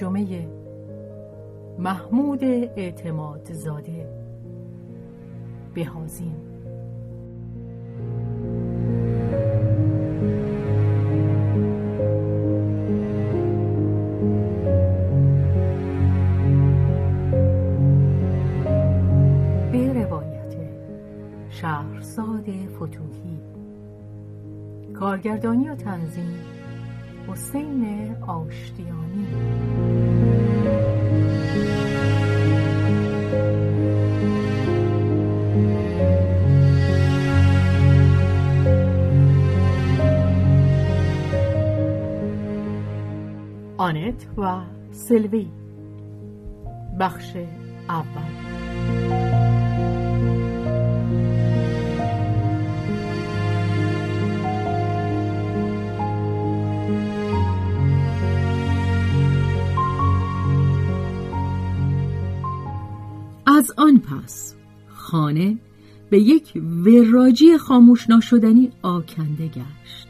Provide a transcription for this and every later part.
ترجمه محمود اعتماد زاده. بهازین. به روایت شهرزاد فتوحی. کارگردانی و تنظیم حسین آشتیانی. آنت و سلوی. بخش اول. آن پس خانه به یک وراجی خاموش ناشدنی آکنده گشت.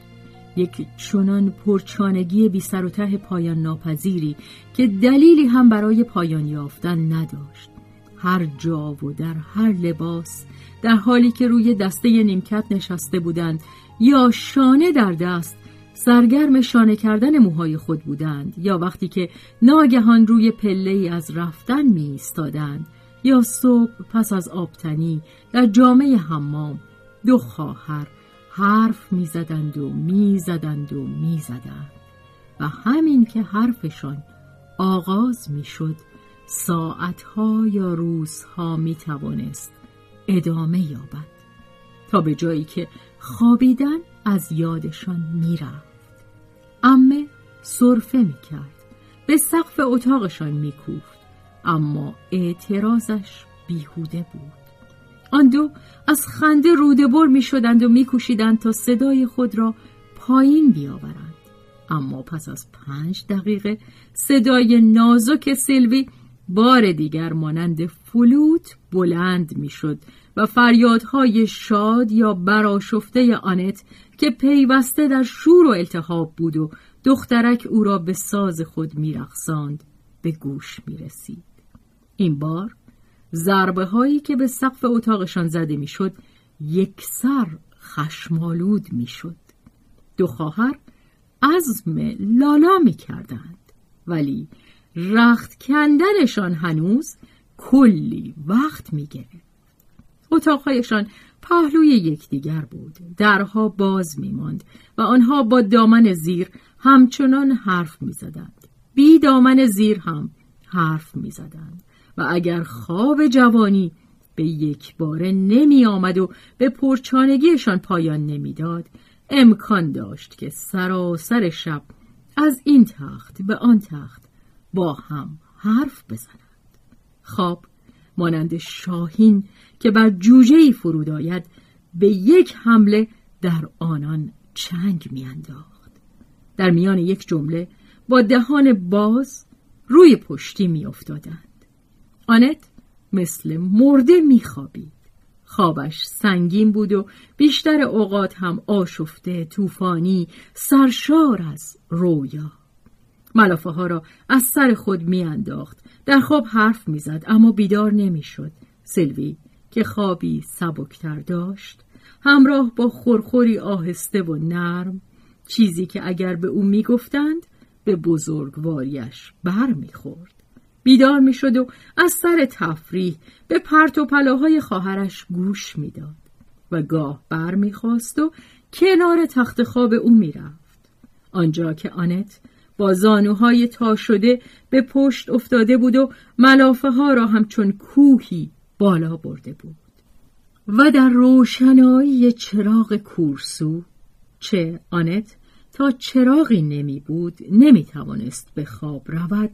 یک چنان پرچانگی بی سر و ته پایان ناپذیری که دلیلی هم برای پایان یافتن نداشت. هر جا و در هر لباس در حالی که روی دسته نیمکت نشسته بودند یا شانه در دست سرگرم شانه کردن موهای خود بودند یا وقتی که ناگهان روی پله از رفتن می ایستادند یا صبح پس از آبتنی در جامعه حمام دو خواهر حرف می‌زدند و می‌زدند و می‌زدند و همین که حرفشان آغاز می‌شد ساعتها یا روزها می‌توانست ادامه یابد تا به جایی که خوابیدن از یادشان می‌رفت. امه صرفه می‌کرد به سقف اتاقشان میکوفت. اما اعتراضش بیهوده بود آن دو از خنده روده بر می شدند و می کوشیدند تا صدای خود را پایین بیاورند اما پس از پنج دقیقه صدای نازک سیلوی بار دیگر مانند فلوت بلند می‌شد و فریادهای شاد یا براشفته آنت که پیوسته در شور و التهاب بود و دخترک او را به ساز خود میرقصاند به گوش می رسید. این بار ضربه هایی که به سقف اتاقشان زده می‌شد یک سر خشمالود می‌شد. دو خواهر عزم لالا می کردند ولی رخت کندنشان هنوز کلی وقت می اتاقهایشان پهلوی یکدیگر بود. درها باز می ماند و آنها با دامن زیر همچنان حرف می زدند بی دامن زیر هم حرف می زدند و اگر خواب جوانی به یک باره نمی آمد و به پرچانگیشان پایان نمی‌داد امکان داشت که سراسر شب از این تخت به آن تخت با هم حرف بزنند خواب مانند شاهین که بر جوجه فرود آید به یک حمله در آنان چنگ میانداخت در میان یک جمله با دهان باز روی پشتی میافتادند آنت مثل مرده میخوابید. خوابش سنگین بود و بیشتر اوقات هم آشفته طوفانی سرشار از رویا. ملافه ها را از سر خود میانداخت. در خواب حرف می‌زد اما بیدار نمی‌شد. سلوی که خوابی سبکتر داشت همراه با خورخوری آهسته و نرم چیزی که اگر به او می‌گفتند به بزرگواریش بر می‌خورد بیدار می‌شد و از سر تفریح به پرت و پلاهای خواهرش گوش می‌داد و گاه بر می‌خواست و کنار تخت خواب او می‌رفت. آنجا که آنت با زانوهای تا شده به پشت افتاده بود و ملافه ها را همچون کوهی بالا برده بود. و در روشنایی چراغ کورسو چه آنت تا چراغی نمی بود نمی توانست به خواب رود.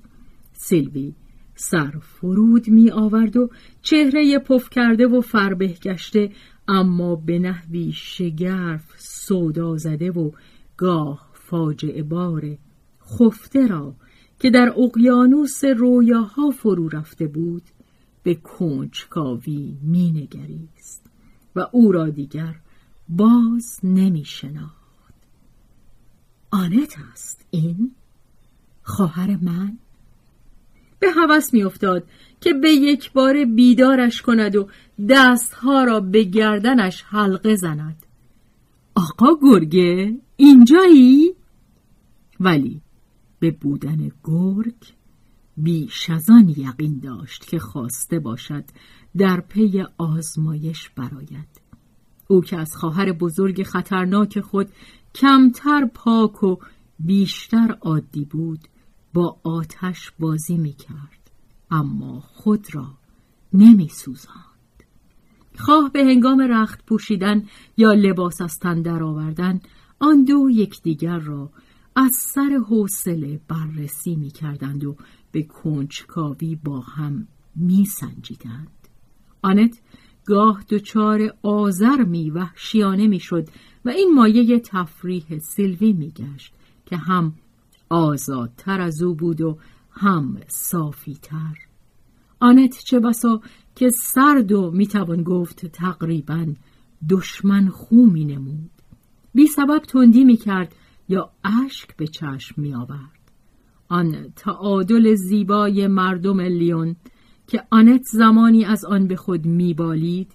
سیلوی سر فرود می آورد و چهره پف کرده و فربه گشته اما به نحوی شگرف سودا زده و گاه فاجعه بار خفته را که در اقیانوس رویاها فرو رفته بود به کنجکاوی مینگریست و او را دیگر باز نمی شناخت. آنت است این؟ خواهر من؟ به هوس میافتاد که به یک بار بیدارش کند و دستها را به گردنش حلقه زند آقا گرگه اینجایی؟ ولی به بودن گرگ بیش از آن یقین داشت که خواسته باشد در پی آزمایش براید او که از خواهر بزرگ خطرناک خود کمتر پاک و بیشتر عادی بود با آتش بازی می کرد اما خود را نمی سوزاند. خواه به هنگام رخت پوشیدن یا لباس از تن درآوردن آن دو یکدیگر را از سر حوصله بررسی می کردند و به کنجکاوی با هم می سنجیدند. آنت گاه دچار آزر می وحشیانه می شد و این مایه تفریح سیلوی می گشت که هم آزادتر از او بود و هم صافیتر. آنت چه بسا که سرد و می‌توان گفت تقریبا دشمن خو می نمود. بی سبب تندی می کرد یا اشک به چشم می آورد آن تعادل زیبای مردم لیون که آنت زمانی از آن به خود میبالید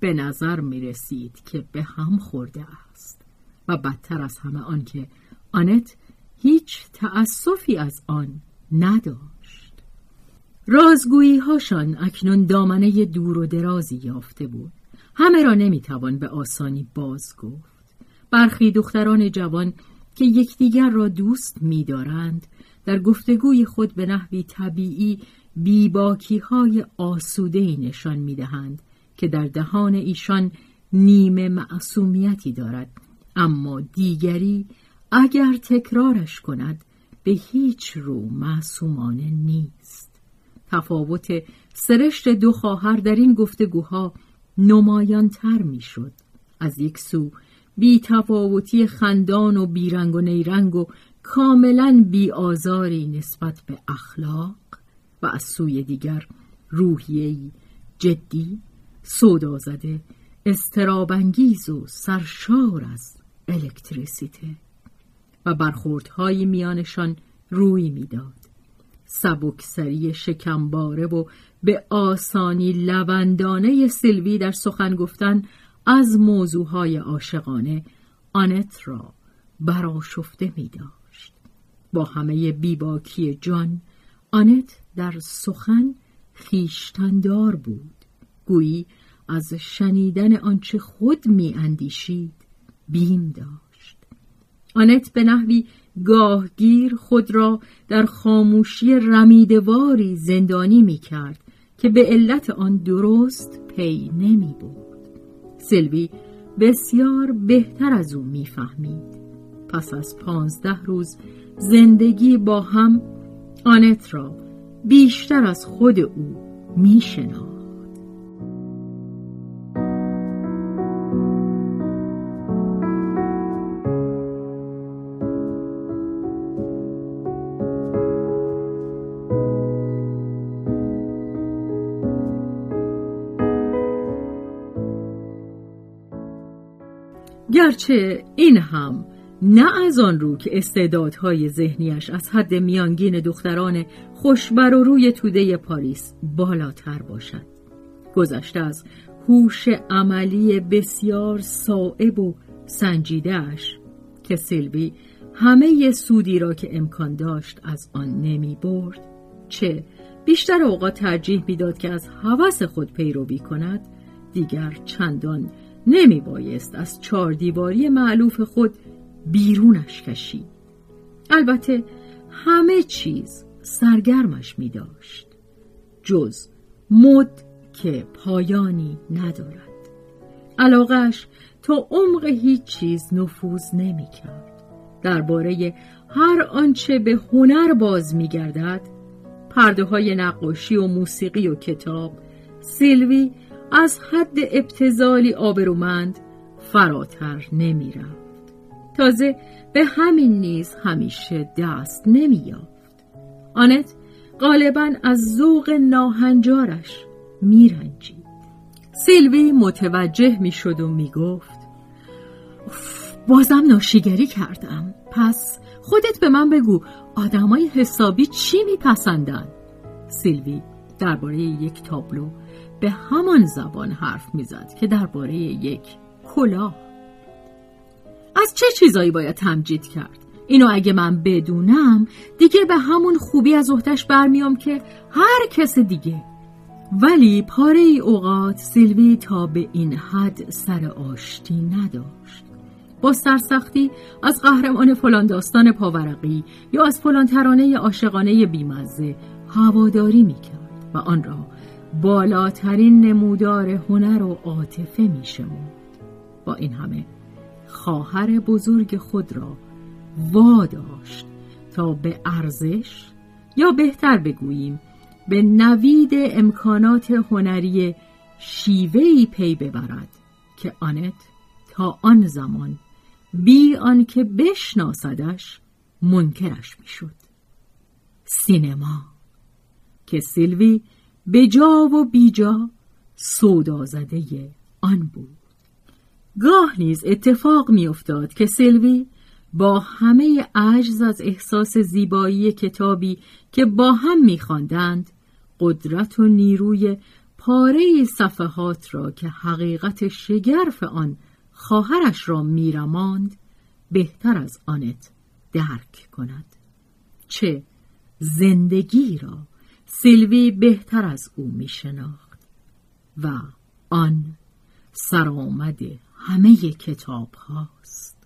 به نظر می رسید که به هم خورده است. و بدتر از همه آن که آنت هیچ تأسفی از آن نداشت. رازگویی هاشان اکنون دامنه دور و درازی یافته بود. همه را نمی‌توان به آسانی باز گفت. برخی دختران جوان که یکدیگر را دوست می‌دارند در گفتگوی خود به نحوی طبیعی بیباکی های آسوده نشان می‌دهند که در دهان ایشان نیمه معصومیتی دارد. اما دیگری اگر تکرارش کند به هیچ رو معصومانه نیست. تفاوت سرشت دو خواهر در این گفتگوها تر می‌شد. از یک سو بی تفاوتی خندان و بیرنگ و نیرنگ و کاملا بی آزاری نسبت به اخلاق و از سوی دیگر روحیهی جدی سودا زده استرابنگیز و سرشار از الکتریسیته. و برخوردهای میانشان روی می‌داد. سبکسری شکمباره و به آسانی لوندانه سلوی در سخن گفتن از موضوعهای عاشقانه آنت را براشفته می داشت. با همه بیباکی جان آنت در سخن خیشتندار بود. گویی از شنیدن آنچه خود می اندیشید بیم داشت. آنت به نحوی گاهگیر خود را در خاموشی رمیدواری زندانی می کرد که به علت آن درست پی نمی بود سلوی بسیار بهتر از او می‌فهمید. پس از پانزده روز زندگی با هم آنت را بیشتر از خود او می گرچه این هم نه از آن رو که استعدادهای ذهنیش از حد میانگین دختران خوشبر و روی توده پاریس بالاتر باشد. گذشته از هوش عملی بسیار صائب و سنجیدهش که سیلوی همه سودی را که امکان داشت از آن نمی برد چه بیشتر اوقات ترجیح می‌داد که از هوس خود پیروی کند دیگر چندان نمی بایست از چهار دیواری معلوف خود بیرونش کشید. البته همه چیز سرگرمش می داشت جز مد که پایانی ندارد. علاقش تا عمق هیچ چیز نفوذ نمی کرد درباره هر آنچه به هنر باز می گردد پرده های نقاشی و موسیقی و کتاب سیلوی از حد ابتزالی آبرومند فراتر نمی رفت. تازه به همین نیز همیشه دست نمی یافت. آنت غالبا از ذوق ناهنجارش می رنجید. سیلوی متوجه می شد و می گفت بازم ناشیگری کردم پس خودت به من بگو آدمای حسابی چی میپسندن سیلوی درباره یک تابلو به همان زبان حرف می‌زد که درباره یک کلاه. از چه چیزایی باید تمجید کرد؟ اینو اگه من بدونم دیگه به همون خوبی از احتش برمیام که هر کس دیگه. ولی پاره ای اوقات سیلوی تا به این حد سر آشتی نداشت. با سرسختی از قهرمان فلان داستان پاورقی یا از فلان ترانه عاشقانه بیمزه هواداری می‌کرد و آن را بالاترین نمودار هنر و عاطفه میشمرد. با این همه خواهر بزرگ خود را واداشت تا به ارزش یا بهتر بگوییم به نوید امکانات هنری شیوهی پی ببرد که آنت تا آن زمان بی آنکه بشناسدش منکرش می‌شد. سینما. که سیلوی به جا و بیجا سودا زده آن بود. گاه نیز اتفاق میافتاد که سیلوی با همه عجز از احساس زیبایی کتابی که با هم میخواندند قدرت و نیروی پاره صفحات را که حقیقت شگرف آن خواهرش را میرماند بهتر از آنت درک کند. چه زندگی را سیلوی بهتر از او میشناخت و آن سرآمد همه کتاب هاست.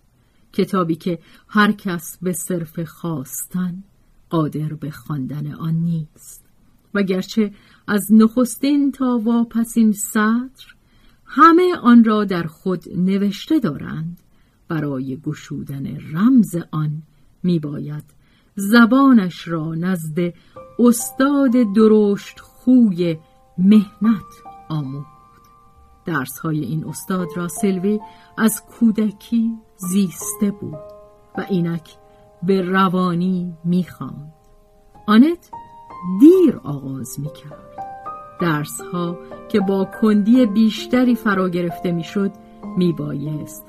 کتابی که هر کس به صرف خواستن قادر به خواندن آن نیست. و گرچه از نخستین تا واپسین سطر همه آن را در خود نوشته دارند برای گشودن رمز آن میباید زبانش را نزد استاد درشت خوی مهنت آموخت. درس های این استاد را سلوی از کودکی زیسته بود و اینک به روانی می‌خواند. آنت دیر آغاز می‌کرد. درس ها که با کندی بیشتری فرا گرفته می‌شد میبایست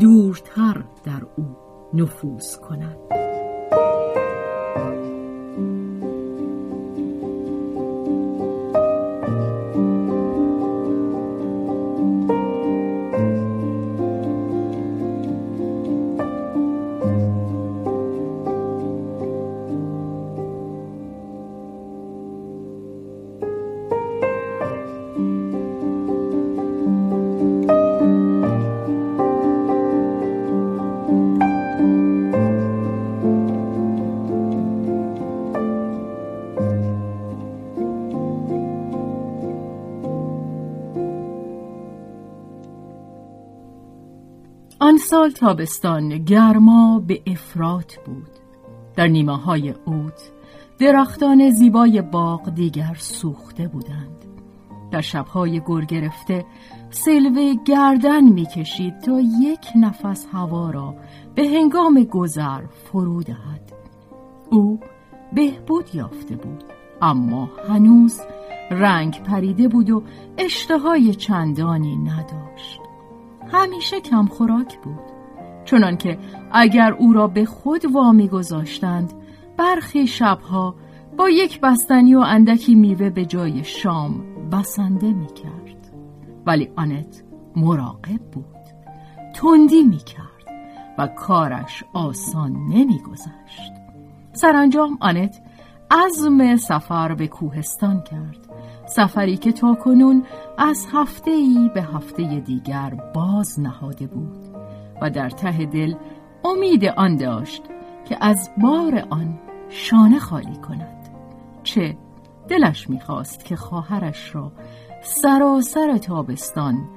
دورتر در او نفوذ کند. آن سال تابستان گرما به افرات بود. در نیمه های اوت درختان زیبای باغ دیگر سوخته بودند. در شبهای گر گرفته سلوه گردن می‌کشید تا یک نفس هوا را به هنگام گذر فرو دهد. او بهبود یافته بود اما هنوز رنگ پریده بود و اشتهای چندانی نداشت. همیشه کم خوراک بود. چنان که اگر او را به خود وامی گذاشتند برخی شبها با یک بستنی و اندکی میوه به جای شام بسنده می کرد ولی آنت مراقب بود تندی می کرد و کارش آسان نمی گذشت سرانجام آنت عزم سفر به کوهستان کرد. سفری که تا کنون از هفته ای به هفته دیگر باز نهاده بود و در ته دل امید آن داشت که از بار آن شانه خالی کند. چه دلش می‌خواست که خواهرش را سراسر تابستان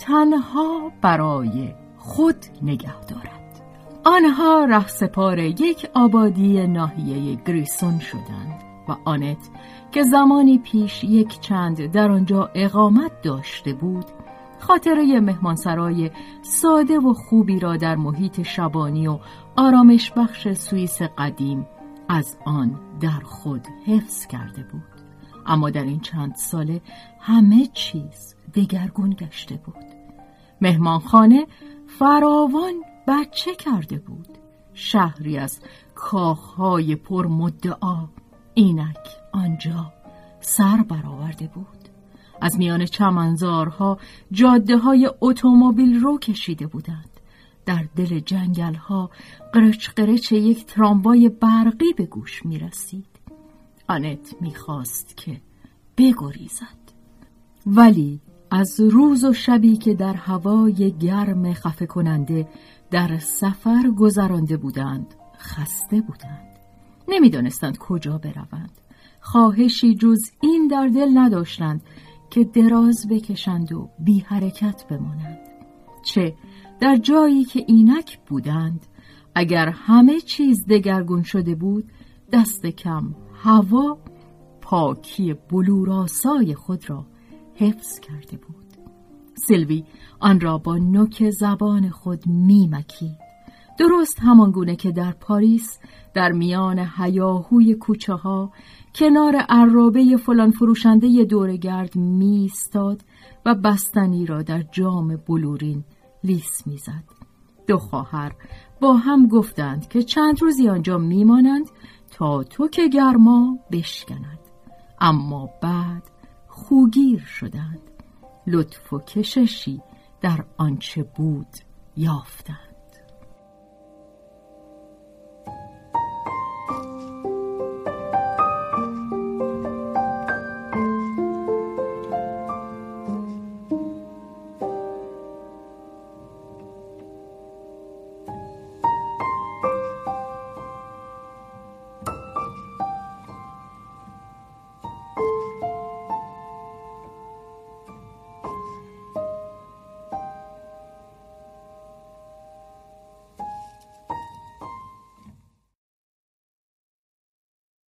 تنها برای خود نگه دارد. آنها رهسپار یک آبادی ناحیه گریسون شدند. و آنت که زمانی پیش یک چند در آنجا اقامت داشته بود خاطره مهمانسرای ساده و خوبی را در محیط شبانی و آرامش بخش سوئیس قدیم از آن در خود حفظ کرده بود. اما در این چند ساله همه چیز دگرگون گشته بود. مهمانخانه فراوان بچه کرده بود. شهری از کاخهای پر مدعا اینک آنجا سر برآورده بود. از میان چمنزارها جاده های اتومبیل رو کشیده بودند. در دل جنگل ها قرچ قرچ یک تراموای برقی به گوش می رسید آنت می خواست که بگریزد. ولی از روز و شبی که در هوای گرم خفه کننده در سفر گذرانده بودند خسته بودند. نمی‌دانستند کجا بروند. خواهشی جز این در دل نداشتند که دراز بکشند و بی حرکت بمانند. چه در جایی که اینک بودند اگر همه چیز دگرگون شده بود دست کم هوا پاکی بلوراسای خود را حفظ کرده بود. سلوی آن را با نوک زبان خود میمکید. درست همانگونه که در پاریس در میان هیاهوی کوچه ها کنار عرابه فلان فروشنده دورگرد میستاد و بستنی را در جام بلورین لیس می‌زد. دو خواهر با هم گفتند که چند روزی آنجا میمانند تا تو که گرما بشکند. اما بعد خوگیر شدند. لطف و کششی در آنچه بود یافتند.